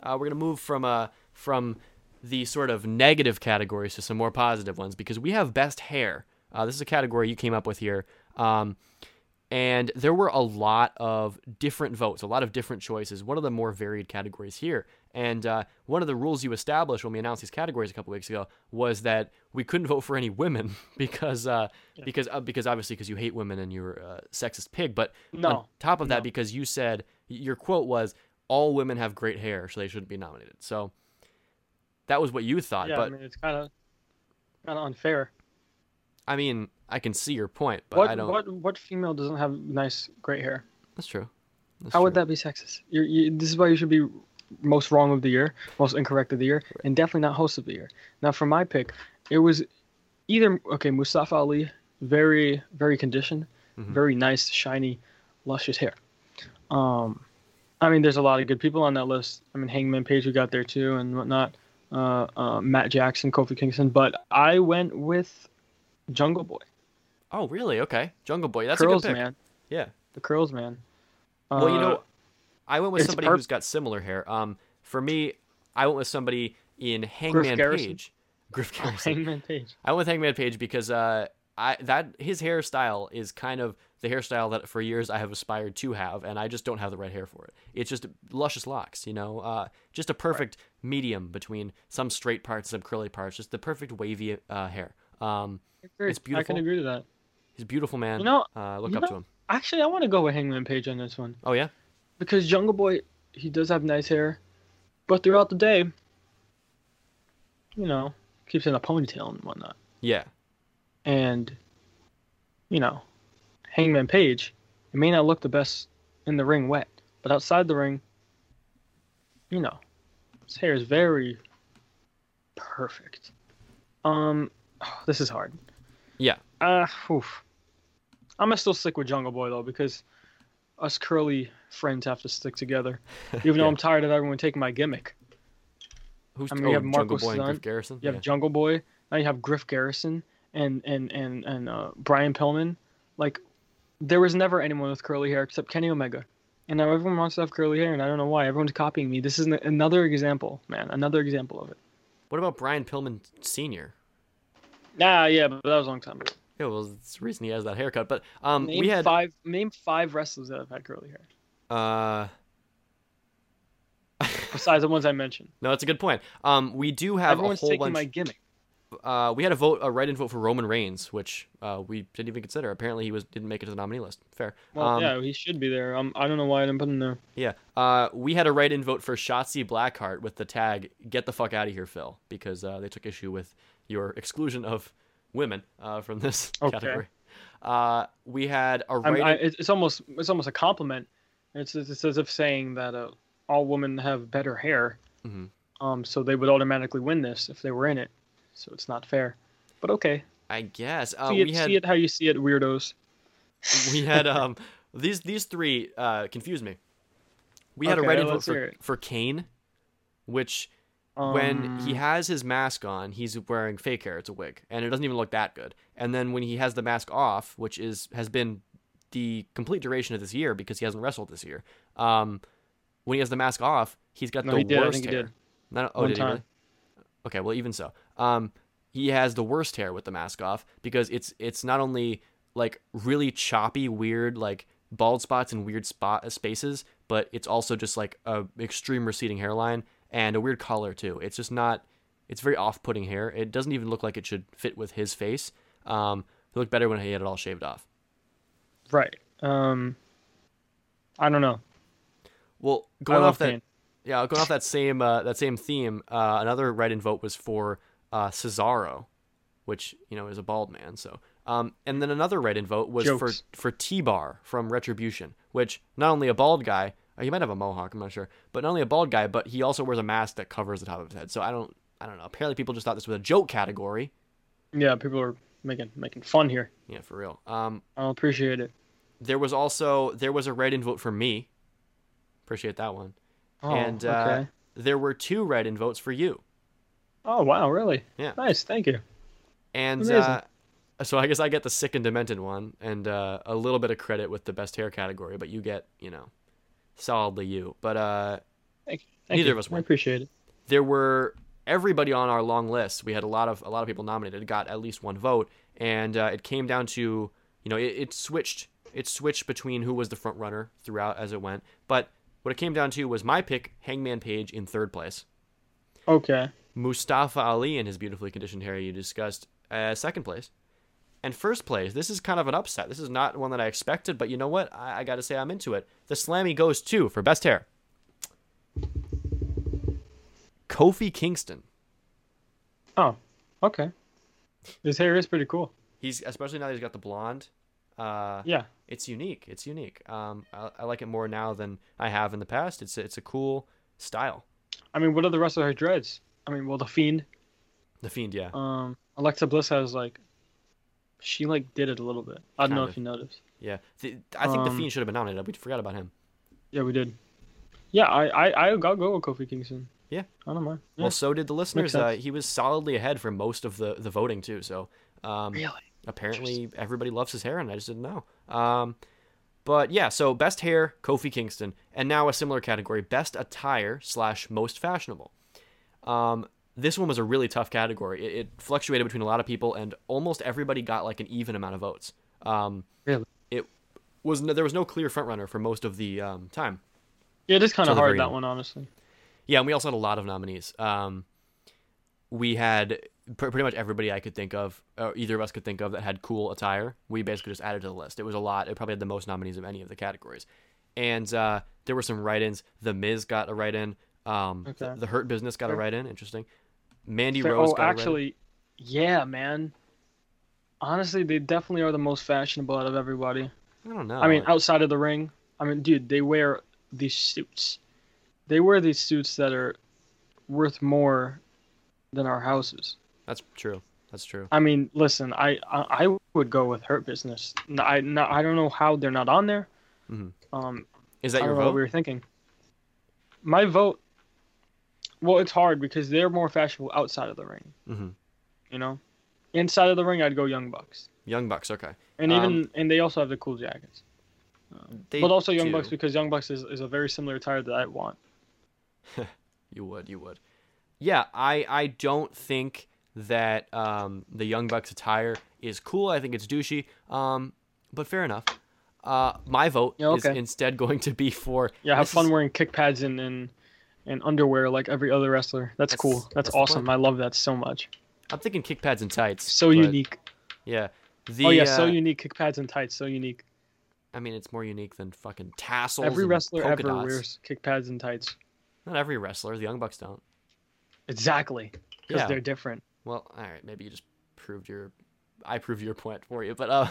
uh, we're gonna move from uh from the sort of negative categories to some more positive ones because we have best hair. Uh, this is a category you came up with here, um, and there were a lot of different votes, a lot of different choices. One of the more varied categories here, and uh, one of the rules you established when we announced these categories a couple weeks ago was that we couldn't vote for any women because uh, because uh, because obviously because you hate women and you're a sexist pig. But on top of that, no. because you said your quote was all women have great hair, so they shouldn't be nominated. So that was what you thought. Yeah, but I mean, it's kind of kind of unfair. I mean, I can see your point, but what I don't. what what female doesn't have nice great hair? That's true. That's How would that be sexist? You're, you, this is why you should be most wrong of the year, most incorrect of the year, and definitely not host of the year. Now, for my pick, it was either okay, Mustafa Ali, very very conditioned, Mhm. very nice, shiny, luscious hair. Um, I mean, there's a lot of good people on that list. I mean, Hangman Page, who got there too, and whatnot. Uh, uh, Matt Jackson, Kofi Kingston, but I went with Jungle Boy. Oh, really? Okay. Jungle Boy. That's curls, a good pick. man. Yeah. The curls, man. Well, you Uh, know, I went with somebody who's got similar hair. Um, for me, I went with somebody in Hangman? Page. Griff Garrison. Hangman Page. I went with Hangman Page because uh, I that his hairstyle is kind of the hairstyle that for years I have aspired to have, and I just don't have the right hair for it. It's just luscious locks, you know, uh, just a perfect medium between some straight parts, some curly parts, just the perfect wavy uh, hair. Um. It's I can agree to that. he's a beautiful man. You know- uh, look you up know- to him. Actually, I want to go with Hangman Page on this one Oh yeah, because Jungle Boy, he does have nice hair, but throughout the day, you know, keeps in a ponytail and whatnot. yeah, And, you know, Hangman Page, it may not look the best in the ring wet, but outside the ring, you know, his hair is very perfect. Um, this is hard. yeah. Uh, oof. I'm gonna still stick with Jungle Boy though because us curly friends have to stick together. Even though I'm tired of everyone taking my gimmick. Who's I mean, oh, you have Jungle Marco Boy and Stunt, Griff Garrison? You have yeah. Jungle Boy. Now you have Griff Garrison and and and and uh, Brian Pillman. Like, there was never anyone with curly hair except Kenny Omega, and now everyone wants to have curly hair, and I don't know why. Everyone's copying me. This is an- another example, man. Another example of it. What about Brian Pillman Senior? Ah, yeah, but that was a long time ago. Yeah, well, it's the reason he has that haircut. But um, Name we had five. Name five wrestlers that have had curly hair uh, besides the ones I mentioned. no, that's a good point. Um, we do have Everyone's a whole taking bunch. my gimmick. Uh, we had a vote, a write-in vote for Roman Reigns, which uh, we didn't even consider. Apparently, he was didn't make it to the nominee list. Fair. Well, um, yeah, he should be there. Um, I don't know why I didn't put him there. Yeah. Uh, we had a write-in vote for Shotzi Blackheart with the tag "Get the fuck out of here, Phil," because uh, they took issue with your exclusion of women uh, from this Okay. category. Uh, we had a I'm, I, it's almost it's almost a compliment. It's it's as if saying that uh, all women have better hair, Mhm. um, so they would automatically win this if they were in it. So it's not fair. But okay, I guess uh, see it we had see it how you see it, weirdos. we had um these these three uh confused me. We had a Okay, write-in vote for, for Kane, which when he Um, has his mask on, he's wearing fake hair. It's a wig, and it doesn't even look that good. And then when he has the mask off, which is has been the complete duration of this year because he hasn't wrestled this year. Um, when he has the mask off, he's got No, the he worst think he did. Not, oh, One did he really? Okay, well, even so, um, he has the worst hair with the mask off because it's it's not only like really choppy, weird, like bald spots and weird spot spaces, but it's also just like a extreme receding hairline and a weird color too. It's just not. It's very off-putting hair. It doesn't even look like it should fit with his face. Um, it looked better when he had it all shaved off. right. Um, I don't know. Well, going off that, Kane. Yeah, going off that same uh, that same theme, uh, another write-in vote was for uh, Cesaro, which you know is a bald man. So, um, and then another write-in vote was Jokes. for for T-Bar from Retribution, which not only a bald guy, uh, he might have a mohawk, I'm not sure, but not only a bald guy, but he also wears a mask that covers the top of his head. So I don't, I don't know. Apparently, people just thought this was a joke category. Yeah, people are making making fun here. Yeah, for real. Um, I don't appreciate it. there was also there was a write-in vote for me. Appreciate that one. Oh, and uh, okay. there were two write-in votes for you. Oh wow, really? Yeah. Nice, thank you. And uh, so I guess I get the sick and demented one and uh, a little bit of credit with the best hair category, but you get, you know, solidly you. But uh, Thank, thank Neither you. of us I appreciate it. there were everybody on our long list. We had a lot of a lot of people nominated, got at least one vote, and uh, it came down to you know it, it switched it switched between who was the front runner throughout as it went. But what it came down to was my pick, Hangman Page, in third place. Okay. Mustafa Ali and his beautifully conditioned hair you discussed uh, second place. And first place, this is kind of an upset. This is not one that I expected, but you know what? I, I got to say I'm into it. The Slammy goes to for best hair. Kofi Kingston. Oh, okay. His hair is pretty cool. He's especially now that he's got the blonde. Uh, Yeah. it's unique. It's unique. Um, I, I like it more now than I have in the past. It's it's a cool style. I mean, what are the rest of has dreads? I mean, well, the Fiend. The Fiend, yeah. Um, Alexa Bliss has like, she like did it a little bit. I don't know Kind if you noticed. Yeah, the, I think the Um, Fiend should have been nominated. We forgot about him. Yeah, we did. Yeah, I I I'll go go with Kofi Kingston. Yeah. I don't mind. Yeah. Well, so did the listeners. Uh, he was solidly ahead for most of the the voting too. So um, really? Apparently everybody loves his hair, and I just didn't know. Um, but yeah, so best hair, Kofi Kingston, and now a similar category: best attire slash most fashionable. Um, this one was a really tough category. It, it fluctuated between a lot of people, and almost everybody got like an even amount of votes. Um, Really? It was no, there was no clear frontrunner for most of the um, time. Yeah, it is kind of hard that one, honestly. Yeah, and we also had a lot of nominees. Um, we had pr- pretty much everybody I could think of, or either of us could think of, that had cool attire. We basically just added to the list. It was a lot. It probably had the most nominees of any of the categories. And uh, there were some write-ins. The Miz got a write-in. Um, the, Okay. the Hurt Business got a write-in. Interesting. Mandy Fair- Rose oh, got a write-in. actually, yeah, man. Honestly, they definitely are the most fashionable out of everybody. I don't know. I mean, outside of the ring, I mean, dude, they wear these suits. They wear these suits that are worth more than our houses. That's true. That's true. I mean, listen, I I, I would go with Hurt Business. I no, I don't know how they're not on there. Mhm. Um, Is that your know what vote? we were thinking. My vote. Well, it's hard because they're more fashionable outside of the ring. hmm You know, inside of the ring, I'd go Young Bucks, Young Bucks. Okay. and Um, even and they also have the cool jackets. They but also Young do. Bucks because Young Bucks is, is a very similar attire that I want. You would, you would. Yeah, I I don't think that um, the Young Bucks attire is cool. I think it's douchey. Um, but fair enough. Uh, my vote Yeah, is instead going to be for Yeah, have fun is- wearing kick pads and, and and underwear like every other wrestler. That's, That's- cool. That's, that's awesome. I love that so much. I'm thinking kick pads and tights. So unique. Yeah. The, oh yeah, so uh, unique. Kick pads and tights. So unique. I mean, it's more unique than fucking tassels. Every wrestler ever dots. wears kick pads and tights. Not every wrestler. The Young Bucks don't. Exactly. Because Yeah. they're different. Well, all right, maybe you just proved your, I proved your point for you. But uh,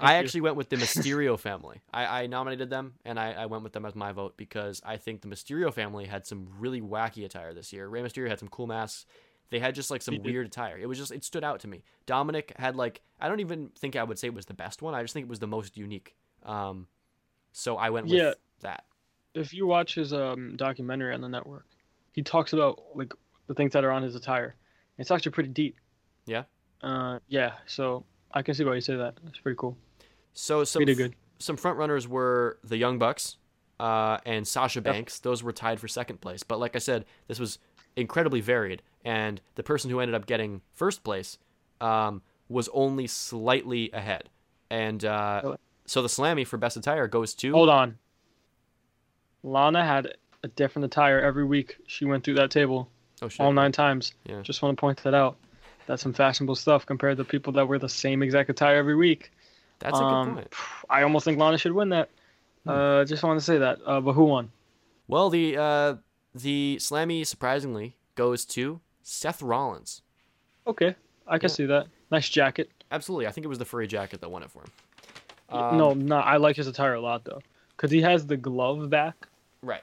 I you. actually went with the Mysterio family. I, I nominated them, and I, I went with them as my vote because I think the Mysterio family had some really wacky attire this year. Rey Mysterio had some cool masks. They had just like some He did. weird attire. It was just it stood out to me. Dominic had like I don't even think I would say it was the best one. I just think it was the most unique. Um, so I went with Yeah. that. If you watch his um documentary on the network, he talks about like the things that are on his attire. It's actually pretty deep. Yeah? Uh, yeah. So I can see why you say that. It's pretty cool. So some Pretty good. some front runners were the Young Bucks uh, and Sasha Yep. Banks. Those were tied for second place. But like I said, this was incredibly varied, and the person who ended up getting first place um, was only slightly ahead. And uh, so the Slammy for best attire goes to Hold on. Lana had a different attire every week. She went through that table oh shit, all nine times. Yeah. Just want to point that out. That's some fashionable stuff compared to people that wear the same exact attire every week. that's a um, good point. I almost think Lana should win that. Hmm. Uh, just want to say that. Uh, but who won? Well, the uh, the Slammy surprisingly goes to Seth Rollins. Okay, I can Yeah. see that. Nice jacket. Absolutely, I think it was the furry jacket that won it for him. no, no, I like his attire a lot though, cause he has the glove back. Right,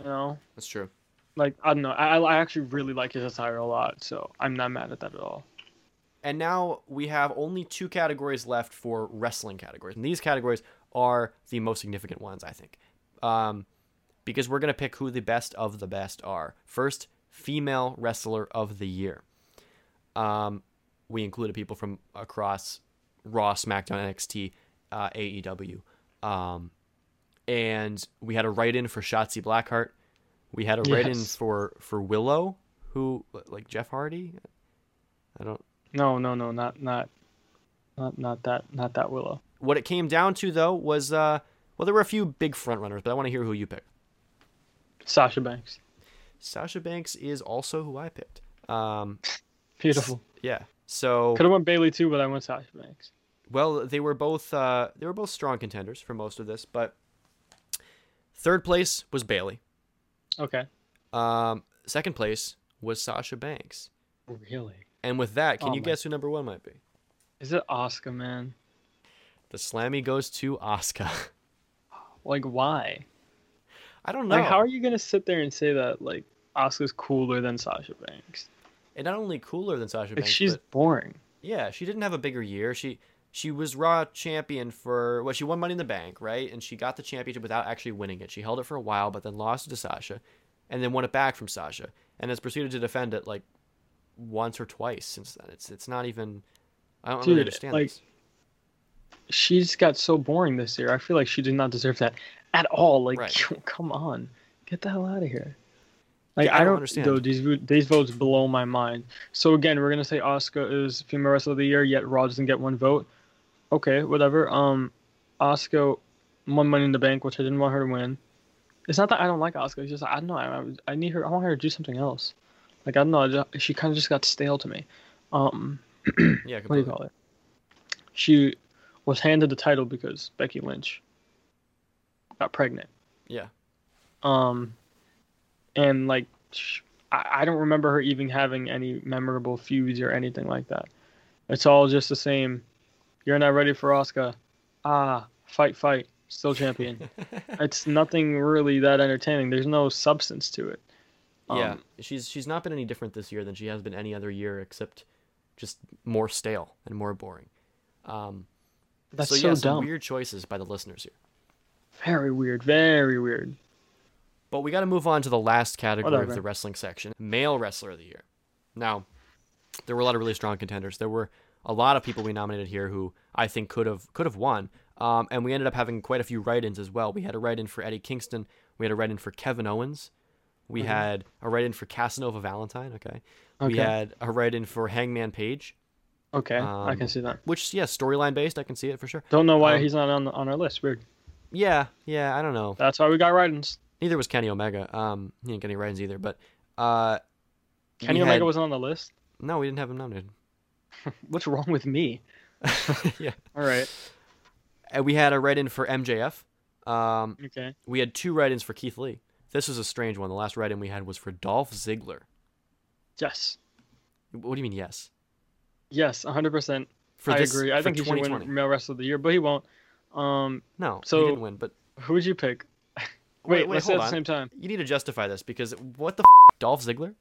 You know, that's true. Like I don't know. I, I actually really like his attire a lot, so I'm not mad at that at all. And now we have only two categories left for wrestling categories. And these categories are the most significant ones, I think. Um, because we're to pick who the best of the best are. First, female wrestler of the year. Um, we included people from across Raw, SmackDown, NXT, uh, AEW. Um, and we had a write in for Shotzi Blackheart. We had a write in for, for Willow, who, like Jeff Hardy? I don't. No, no, no, not not not not that not that Willow. What it came down to though was uh well there were a few big front runners, but I want to hear who you pick. Sasha Banks. Sasha Banks is also who I picked. Um Beautiful. yeah. So Could have went Bayley too, but I went Sasha Banks. well they were both uh they were both strong contenders for most of this, but third place was Bayley. Okay. Um second place was Sasha Banks. Really? And with that, can Oh you my- guess who number 1 might be? Is it Asuka, man? The Slammy goes to Asuka. Like why? I don't know. Like how are you gonna sit there and say that like Asuka's cooler than Sasha Banks? and not only cooler than Sasha Like Banks, she's boring. Yeah, she didn't have a bigger year. She she was Raw champion for well, she won Money in the Bank, right? And she got the championship without actually winning it. She held it for a while, but then lost it to Sasha, and then won it back from Sasha, and has proceeded to defend it like once or twice since then. It's it's not even. I don't really Dude, understand like, this. She's got so boring this year. I feel like she did not deserve that at all. Like, Right. come on, get the hell out of here. Like Yeah, I I don't don't, understand. Though these these votes blow my mind. So again, we're gonna say Asuka is female wrestler of the year, yet Raw doesn't get one vote. Okay, whatever. Um, Asuka won Money in the Bank, which I didn't want her to win. It's not that I don't like Asuka. It's just I don't know. I, I need her. I want her to do something else. Like I don't know. Just, she kind of just got stale to me. Um, Yeah, what do you call it? She was handed the title because Becky Lynch got pregnant. Yeah. Um, and like, sh- I, I don't remember her even having any memorable feuds or anything like that. It's all just the same. You're not ready for Asuka. Ah, fight, fight, still champion. it's nothing really that entertaining. There's no substance to it. yeah, Um, she's she's not been any different this year than she has been any other year, except just more stale and more boring. Um, That's so so, yeah, some dumb. weird choices by the listeners here. Very weird. Very weird. But we got to move on to the last category of the wrestling section male wrestler of the year. Now, there were a lot of really strong contenders. There were a lot of people we nominated here who I think could have could have won. Um, and we ended up having quite a few write-ins as well. We had a write-in for Eddie Kingston. We had a write-in for Kevin Owens. We had a write-in for Casanova Valentine. Okay. We had a write-in for Hangman Page, Okay, I Um, can see that. which yeah, storyline based. I can see it for sure. Don't know why um, he's not on on our list. Weird. Yeah, yeah. I don't know. That's why we got write-ins. Neither was Kenny Omega. Um, he didn't get any write-ins either. But uh, Kenny Omega had- wasn't on the list. No, we didn't have him nominated. What's wrong with me? yeah. All right. And we had a write-in for MJF. Um, Okay. we had two write-ins for Keith Lee. This was a strange one. The last write-in we had was for Dolph Ziggler. Yes. What do you mean yes? Yes. 100%. For I this- agree. I think he should win Male Wrestler of the Year, but he won't. Um, No, So- he didn't win. But who would you pick? wait, Wait, wait, let's say at the same time. You need to justify this because what the f- Dolph Ziggler?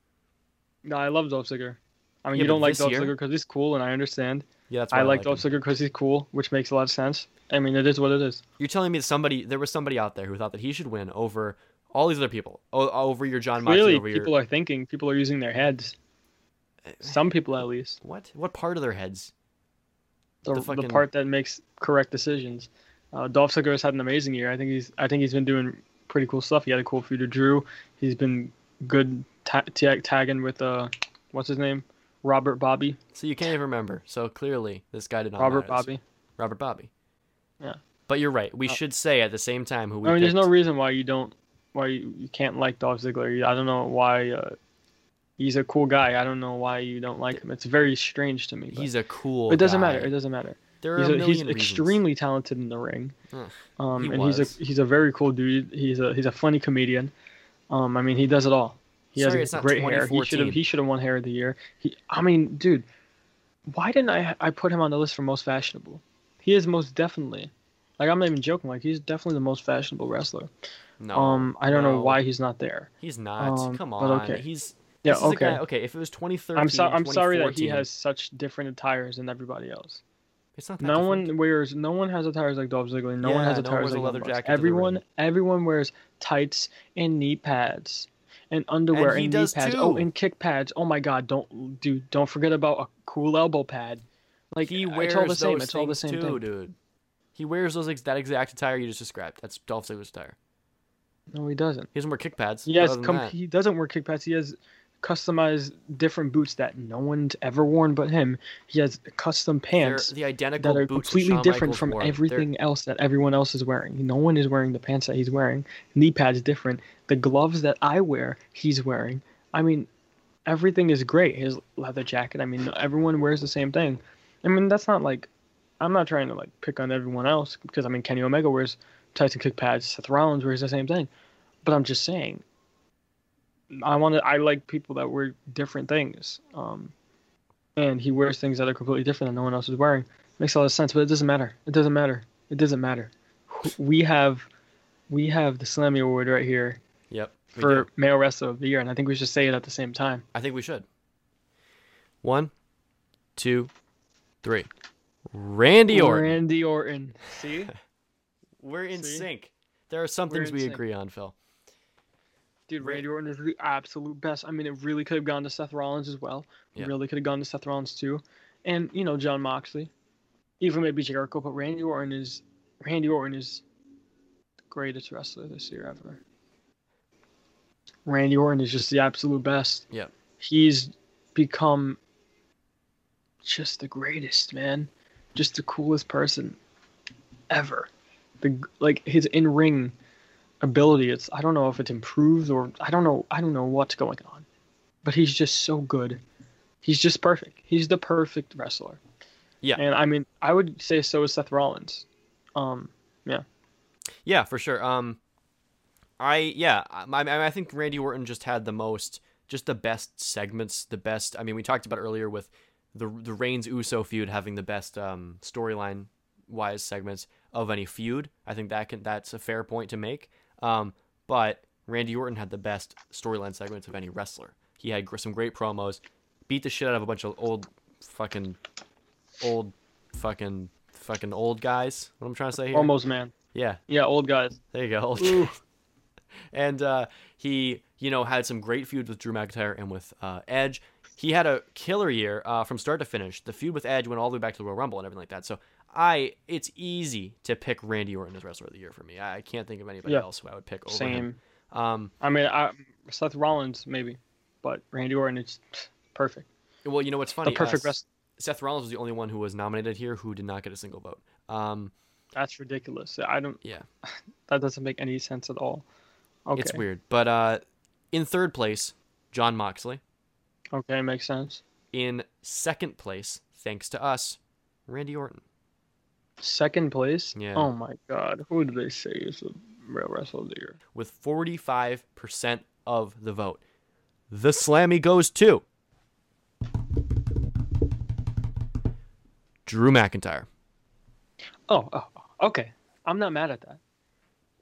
No, I love Dolph Ziggler. I mean, Yeah, you don't like Dolph Ziggler because he's cool, and I understand. Yeah, that's why I I like like Dolph. Ziggler because he's cool, which makes a lot of sense. I mean, it is what it is. You're telling me that somebody there was somebody out there who thought that he should win over all these other people, over your Jon Moxley, over people your are thinking. People are using their heads. Some people, at least. what? What part of their heads? the, The the, part that makes correct decisions. Uh, Dolph Ziggler has had an amazing year. I think he's I think he's been doing pretty cool stuff. He had a cool feud with Drew. He's been good ta- tagging with uh what's his name Robert Bobby So you can't even remember. So clearly, this guy did not. Robert. Bobby. Robert Bobby. Yeah. But you're right. We should say at the same time who we. I mean, there's no reason why you don't why you, you can't like Dolph Ziggler. I don't know why. Uh, he's a cool guy. I don't know why you don't like him. It's very strange to me. but He's a cool. it doesn't guy. matter. It doesn't matter. There are He's, a a, million he's reasons. extremely talented in the ring. Huh. Um, He and was. he's a he's a very cool dude. He's a he's a funny comedian. Um, I mean, he does it all. He Sorry, has great hair. He should have he should have won hair of the year. He, I mean, dude, why didn't I I put him on the list for most fashionable? He is most definitely. Like I'm not even joking. Like he's definitely the most fashionable wrestler. No. um, I don't know why he's not there. He's not. Um, Come but on. okay. He's. Yeah, this is a okay. guy- okay. If it was 2013. I'm sorry. I'm sorry that he has such different attires than everybody else. It's not that No different. one wears. No one has attires like Dolph Ziggler. No one Yeah, has no one attires wears a like leather jacket Everyone, everyone wears tights and knee pads, and underwear And he and, knee pads. Oh, and kick pads. Oh my God! Don't dude. Don't forget about a cool elbow pad. Like He wears it's all the same. It's all the same too, thing. dude. He wears those ex- that exact attire you just described. That's Dolph Ziggler's attire. No, he doesn't. He doesn't wear kick pads. He other than Com- he doesn't wear kick pads. He has customized different boots that no one's ever worn but him. He has custom They're pants. the identical that are completely different Michaels from wore. They're- everything else that everyone else is wearing. No one is wearing the pants that he's wearing. Knee pads different. The gloves that I wear, he's wearing. I mean, everything is great. His leather jacket. I mean, everyone wears the same thing. I mean, that's not like I'm not trying to like pick on everyone else because I mean Kenny Omega wears Tyson kick pads. Seth Rollins wears the same thing. But I'm just saying. I want to. I like people that wear different things. Um, and he wears things that are completely different than no one else is wearing. Makes a lot of sense, but it doesn't matter. It doesn't matter. It doesn't matter. We have, we have the Slammy Award right here Yep. for do. male wrestler of the year, and I think we should say it at the same time. I think we should. One, two, three. Randy Orton. Randy Orton. See, We're in See? sync. There are some We're things we sync. agree on, Phil. Dude, Randy Orton is the absolute best. I mean, it really could have gone to Seth Rollins as well. Yeah. Really could have gone to Seth Rollins too, and you know Jon Moxley, even maybe Jericho. But Randy Orton is Randy Orton is the greatest wrestler this year ever. Randy Orton is just the absolute best. Yeah, He's become just the greatest, man. Just the coolest person ever. The like his in ring ability. It's I don't know if it's improved or I don't know I don't know what's going on, but he's just so good. He's just perfect. He's the perfect wrestler. Yeah. And I mean, I would say so is Seth Rollins. Um, Yeah, yeah, for sure. Um, I yeah, I, I I think Randy Orton just had the most, just the best segments, the best. I mean, we talked about earlier with the the Reigns Uso feud having the best um storyline wise segments of any feud. I think that can that's a fair point to make. Um, but Randy Orton had the best storyline segments of any wrestler. He had gr- some great promos, beat the shit out of a bunch of old fucking old fucking fucking old guys. What I'm trying to say here? almost man. Yeah, Yeah, old guys. there you go. And uh, he, you know, had some great feuds with Drew McIntyre and with uh, Edge. He had a killer year uh, from start to finish. The feud with Edge went all the way back to the Royal Rumble and everything like that. So I, it's easy to pick Randy Orton as Wrestler of the Year for me. I can't think of anybody Yeah. else who I would pick over him. Same. Um, I mean, I, Seth Rollins maybe, but Randy Orton is perfect. well, you know what's funny? The perfect uh, wrestler. Seth Rollins was the only one who was nominated here who did not get a single vote. Um, That's ridiculous. I don't. yeah, That doesn't make any sense at all. Okay. it's weird. But uh, in third place, Jon Moxley. Okay, makes sense. In second place, thanks to us, Randy Orton. Second place. Yeah. Oh my God, who did they say is the real wrestler of the year? with 45% of the vote. The Slammy goes to Drew McIntyre. Oh, oh, oh, okay. I'm not mad at that.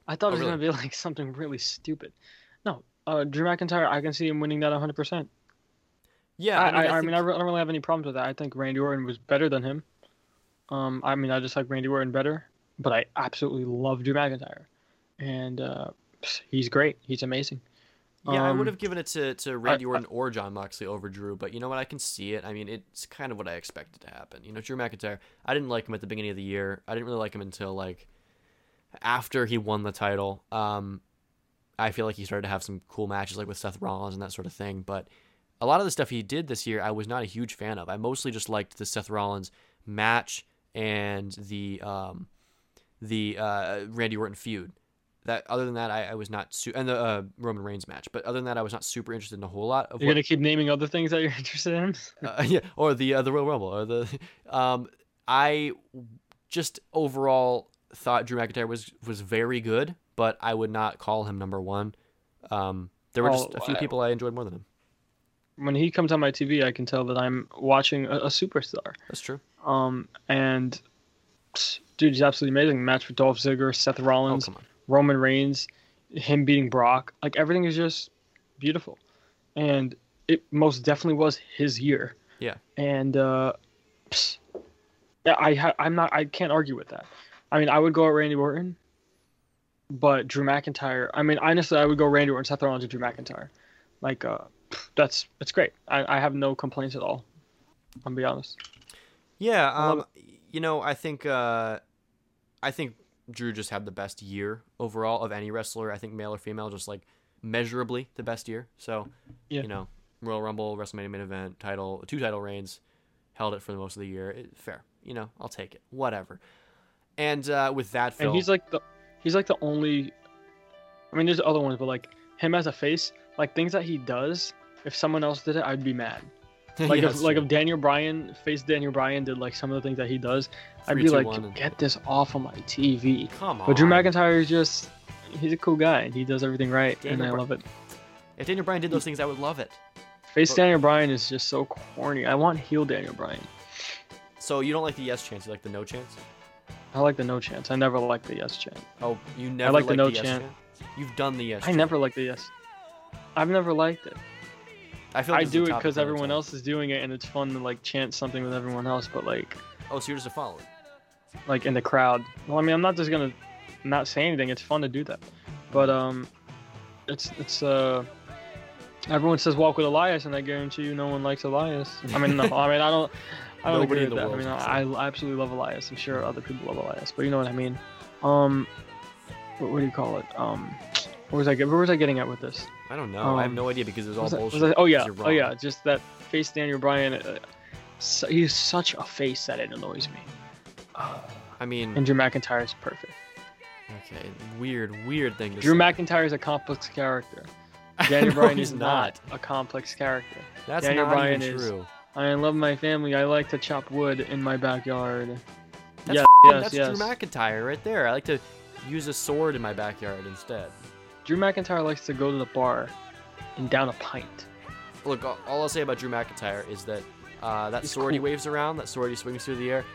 I thought Oh, it was really? gonna be like something really stupid. No, uh, Drew McIntyre. I can see him winning that 100. percent Yeah, I, I, I, mean, I, re- I don't really have any problems with that. I think Randy Orton was better than him. Um, I mean, I just like Randy Orton better, but I absolutely love Drew McIntyre, and uh, he's great. He's amazing. yeah, I would um, have given it to, to Randy I- Orton or Jon Moxley over Drew, but you know what? I can see it. I mean, it's kind of what I expected to happen. You know, Drew McIntyre, I didn't like him at the beginning of the year. I didn't really like him until like after he won the title. Um, I feel like he started to have some cool matches like with Seth Rollins and that sort of thing, but a lot of the stuff he did this year, I was not a huge fan of. I mostly just liked the Seth Rollins match and the um, the uh, Randy Orton feud. That other than that, I, I was not su- and the uh, Roman Reigns match. But other than that, I was not super interested in a whole lot of You're what, gonna keep naming other things that you're interested in. uh, yeah, or the uh, the Royal Rumble, or the um, I just overall thought Drew McIntyre was was very good, but I would not call him number one. Um, there were just Oh, a few people I enjoyed more than him. When he comes on my TV, I can tell that I'm watching a, a superstar. That's true. Um, and dude, he's absolutely amazing. Match with Dolph Ziggler, Seth Oh Rollins, on. Roman Reigns, him beating Brock. Like everything is just beautiful, and it most definitely was his year. Yeah. And uh, pss, yeah, I ha- I'm not. I can't argue with that. I mean, I would go at Randy Orton, but Drew McIntyre. I mean, honestly, I would go Randy Orton, Seth Rollins, and Drew McIntyre. Like, uh, that's it's great. I, I have no complaints at all. I'll be honest. Yeah, um, you know, I think uh, I think Drew just had the best year overall of any wrestler. I think male or female, just like measurably the best year. So, Yeah. you know, Royal Rumble, WrestleMania main event, title, two title reigns, held it for the most of the year. It, fair, you know, I'll take it. Whatever. And uh, with that, Phil, And he's like the he's like the only I mean there's other ones, but like him as a face, like things that he does, if someone else did it, I'd be mad. Like Yeah, if like true. if Daniel Bryan face Daniel Bryan did like some of the things that he does, I'd be two, like, get this off of my TV. come on. But Drew McIntyre is just he's a cool guy and he does everything right Daniel and I love it. If Daniel Bryan did those things, I would love it. Face But- Daniel Bryan is just so corny. I want heel Daniel Bryan. So you don't like the yes chance, you like the no chance? I like the no chance. I never like the yes chant. Oh, you never like the liked no yes chant. You've done the yes. I chant. never like the yes. I've never liked it. I feel like I this is a do it because everyone time. else is doing it, and it's fun to like chant something with everyone else. But like, Oh, so you're just a follower. like in the crowd. Well, I mean, I'm not just gonna not say anything. It's fun to do that, but um, it's it's uh, everyone says walk with Elias, and I guarantee you, no one likes Elias. I mean, no, I mean, I don't, I don't Nobody agree in with the that. I mean, I, I absolutely love Elias. I'm sure other people love Elias, but you know what I mean. Um, what, what do you call it? Um, where was I? Where was I getting at with this? I don't know. I have Um, no idea because it was all Was that- was bullshit. that- oh yeah, oh yeah, just that face Daniel Bryan. Uh, so, he's such a face that it annoys me. I mean, And Drew McIntyre is perfect. okay, weird, weird thing to Drew. McIntyre is a complex character. Daniel Bryan is not a complex character. That's Daniel not Bryan even is- true. I love my family. I like to chop wood in my backyard. That's yes, yes, that's yes. Drew McIntyre right there. I like to use a sword in my backyard instead. Drew McIntyre likes to go to the bar and down a pint. Look, all I'll say about Drew McIntyre is that uh, that He's sword he waves around, that sword he swings through the air,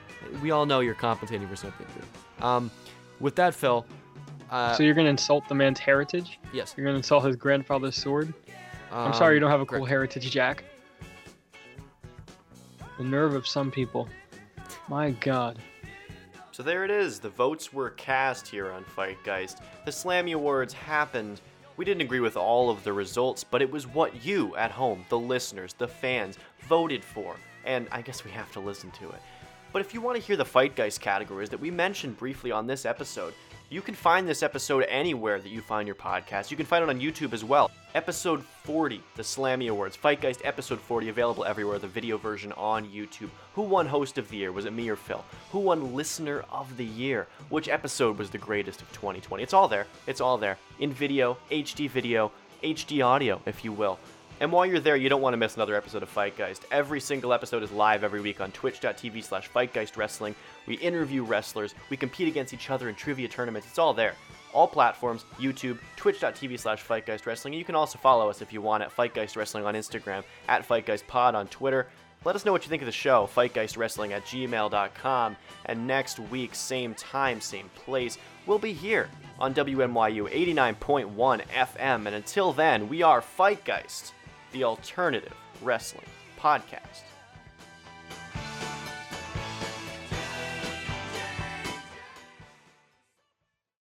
we all know you're compensating for something, dude. Um, with that, Phil, uh, so you're gonna insult the man's heritage? yes. You're gonna insult his grandfather's sword? I'm um, sorry you don't have a cool correct. heritage, Jack. The nerve of some people. My God. So there it is. The votes were cast here on Fightgeist. The Slammy Awards happened. We didn't agree with all of the results, but it was what you at home, the listeners, the fans, voted for. And I guess we have to listen to it. But if you want to hear the Fightgeist categories that we mentioned briefly on this episode, you can find this episode anywhere that you find your podcast. You can find it on YouTube as well. Episode 40, the Slammy Awards. Fightgeist episode 40, available everywhere, the video version on YouTube. Who won Host of the Year? Was it me or Phil? Who won Listener of the Year? Which episode was the greatest of 2020? It's all there. It's all there. In video, HD video, HD audio, if you will. And while you're there, you don't want to miss another episode of Fightgeist. Every single episode is live every week on twitch.tv slash Fightgeist Wrestling. We interview wrestlers, we compete against each other in trivia tournaments. It's all there. All platforms, YouTube, twitch.tv slash Fightgeist Wrestling. And you can also follow us if you want at Fightgeist Wrestling on Instagram, at fightgeistpod on Twitter. Let us know what you think of the show, fightgeistwrestling at gmail.com. And next week, same time, same place, we'll be here on WNYU 89.1 FM. And until then, we are Fightgeist, the alternative wrestling podcast.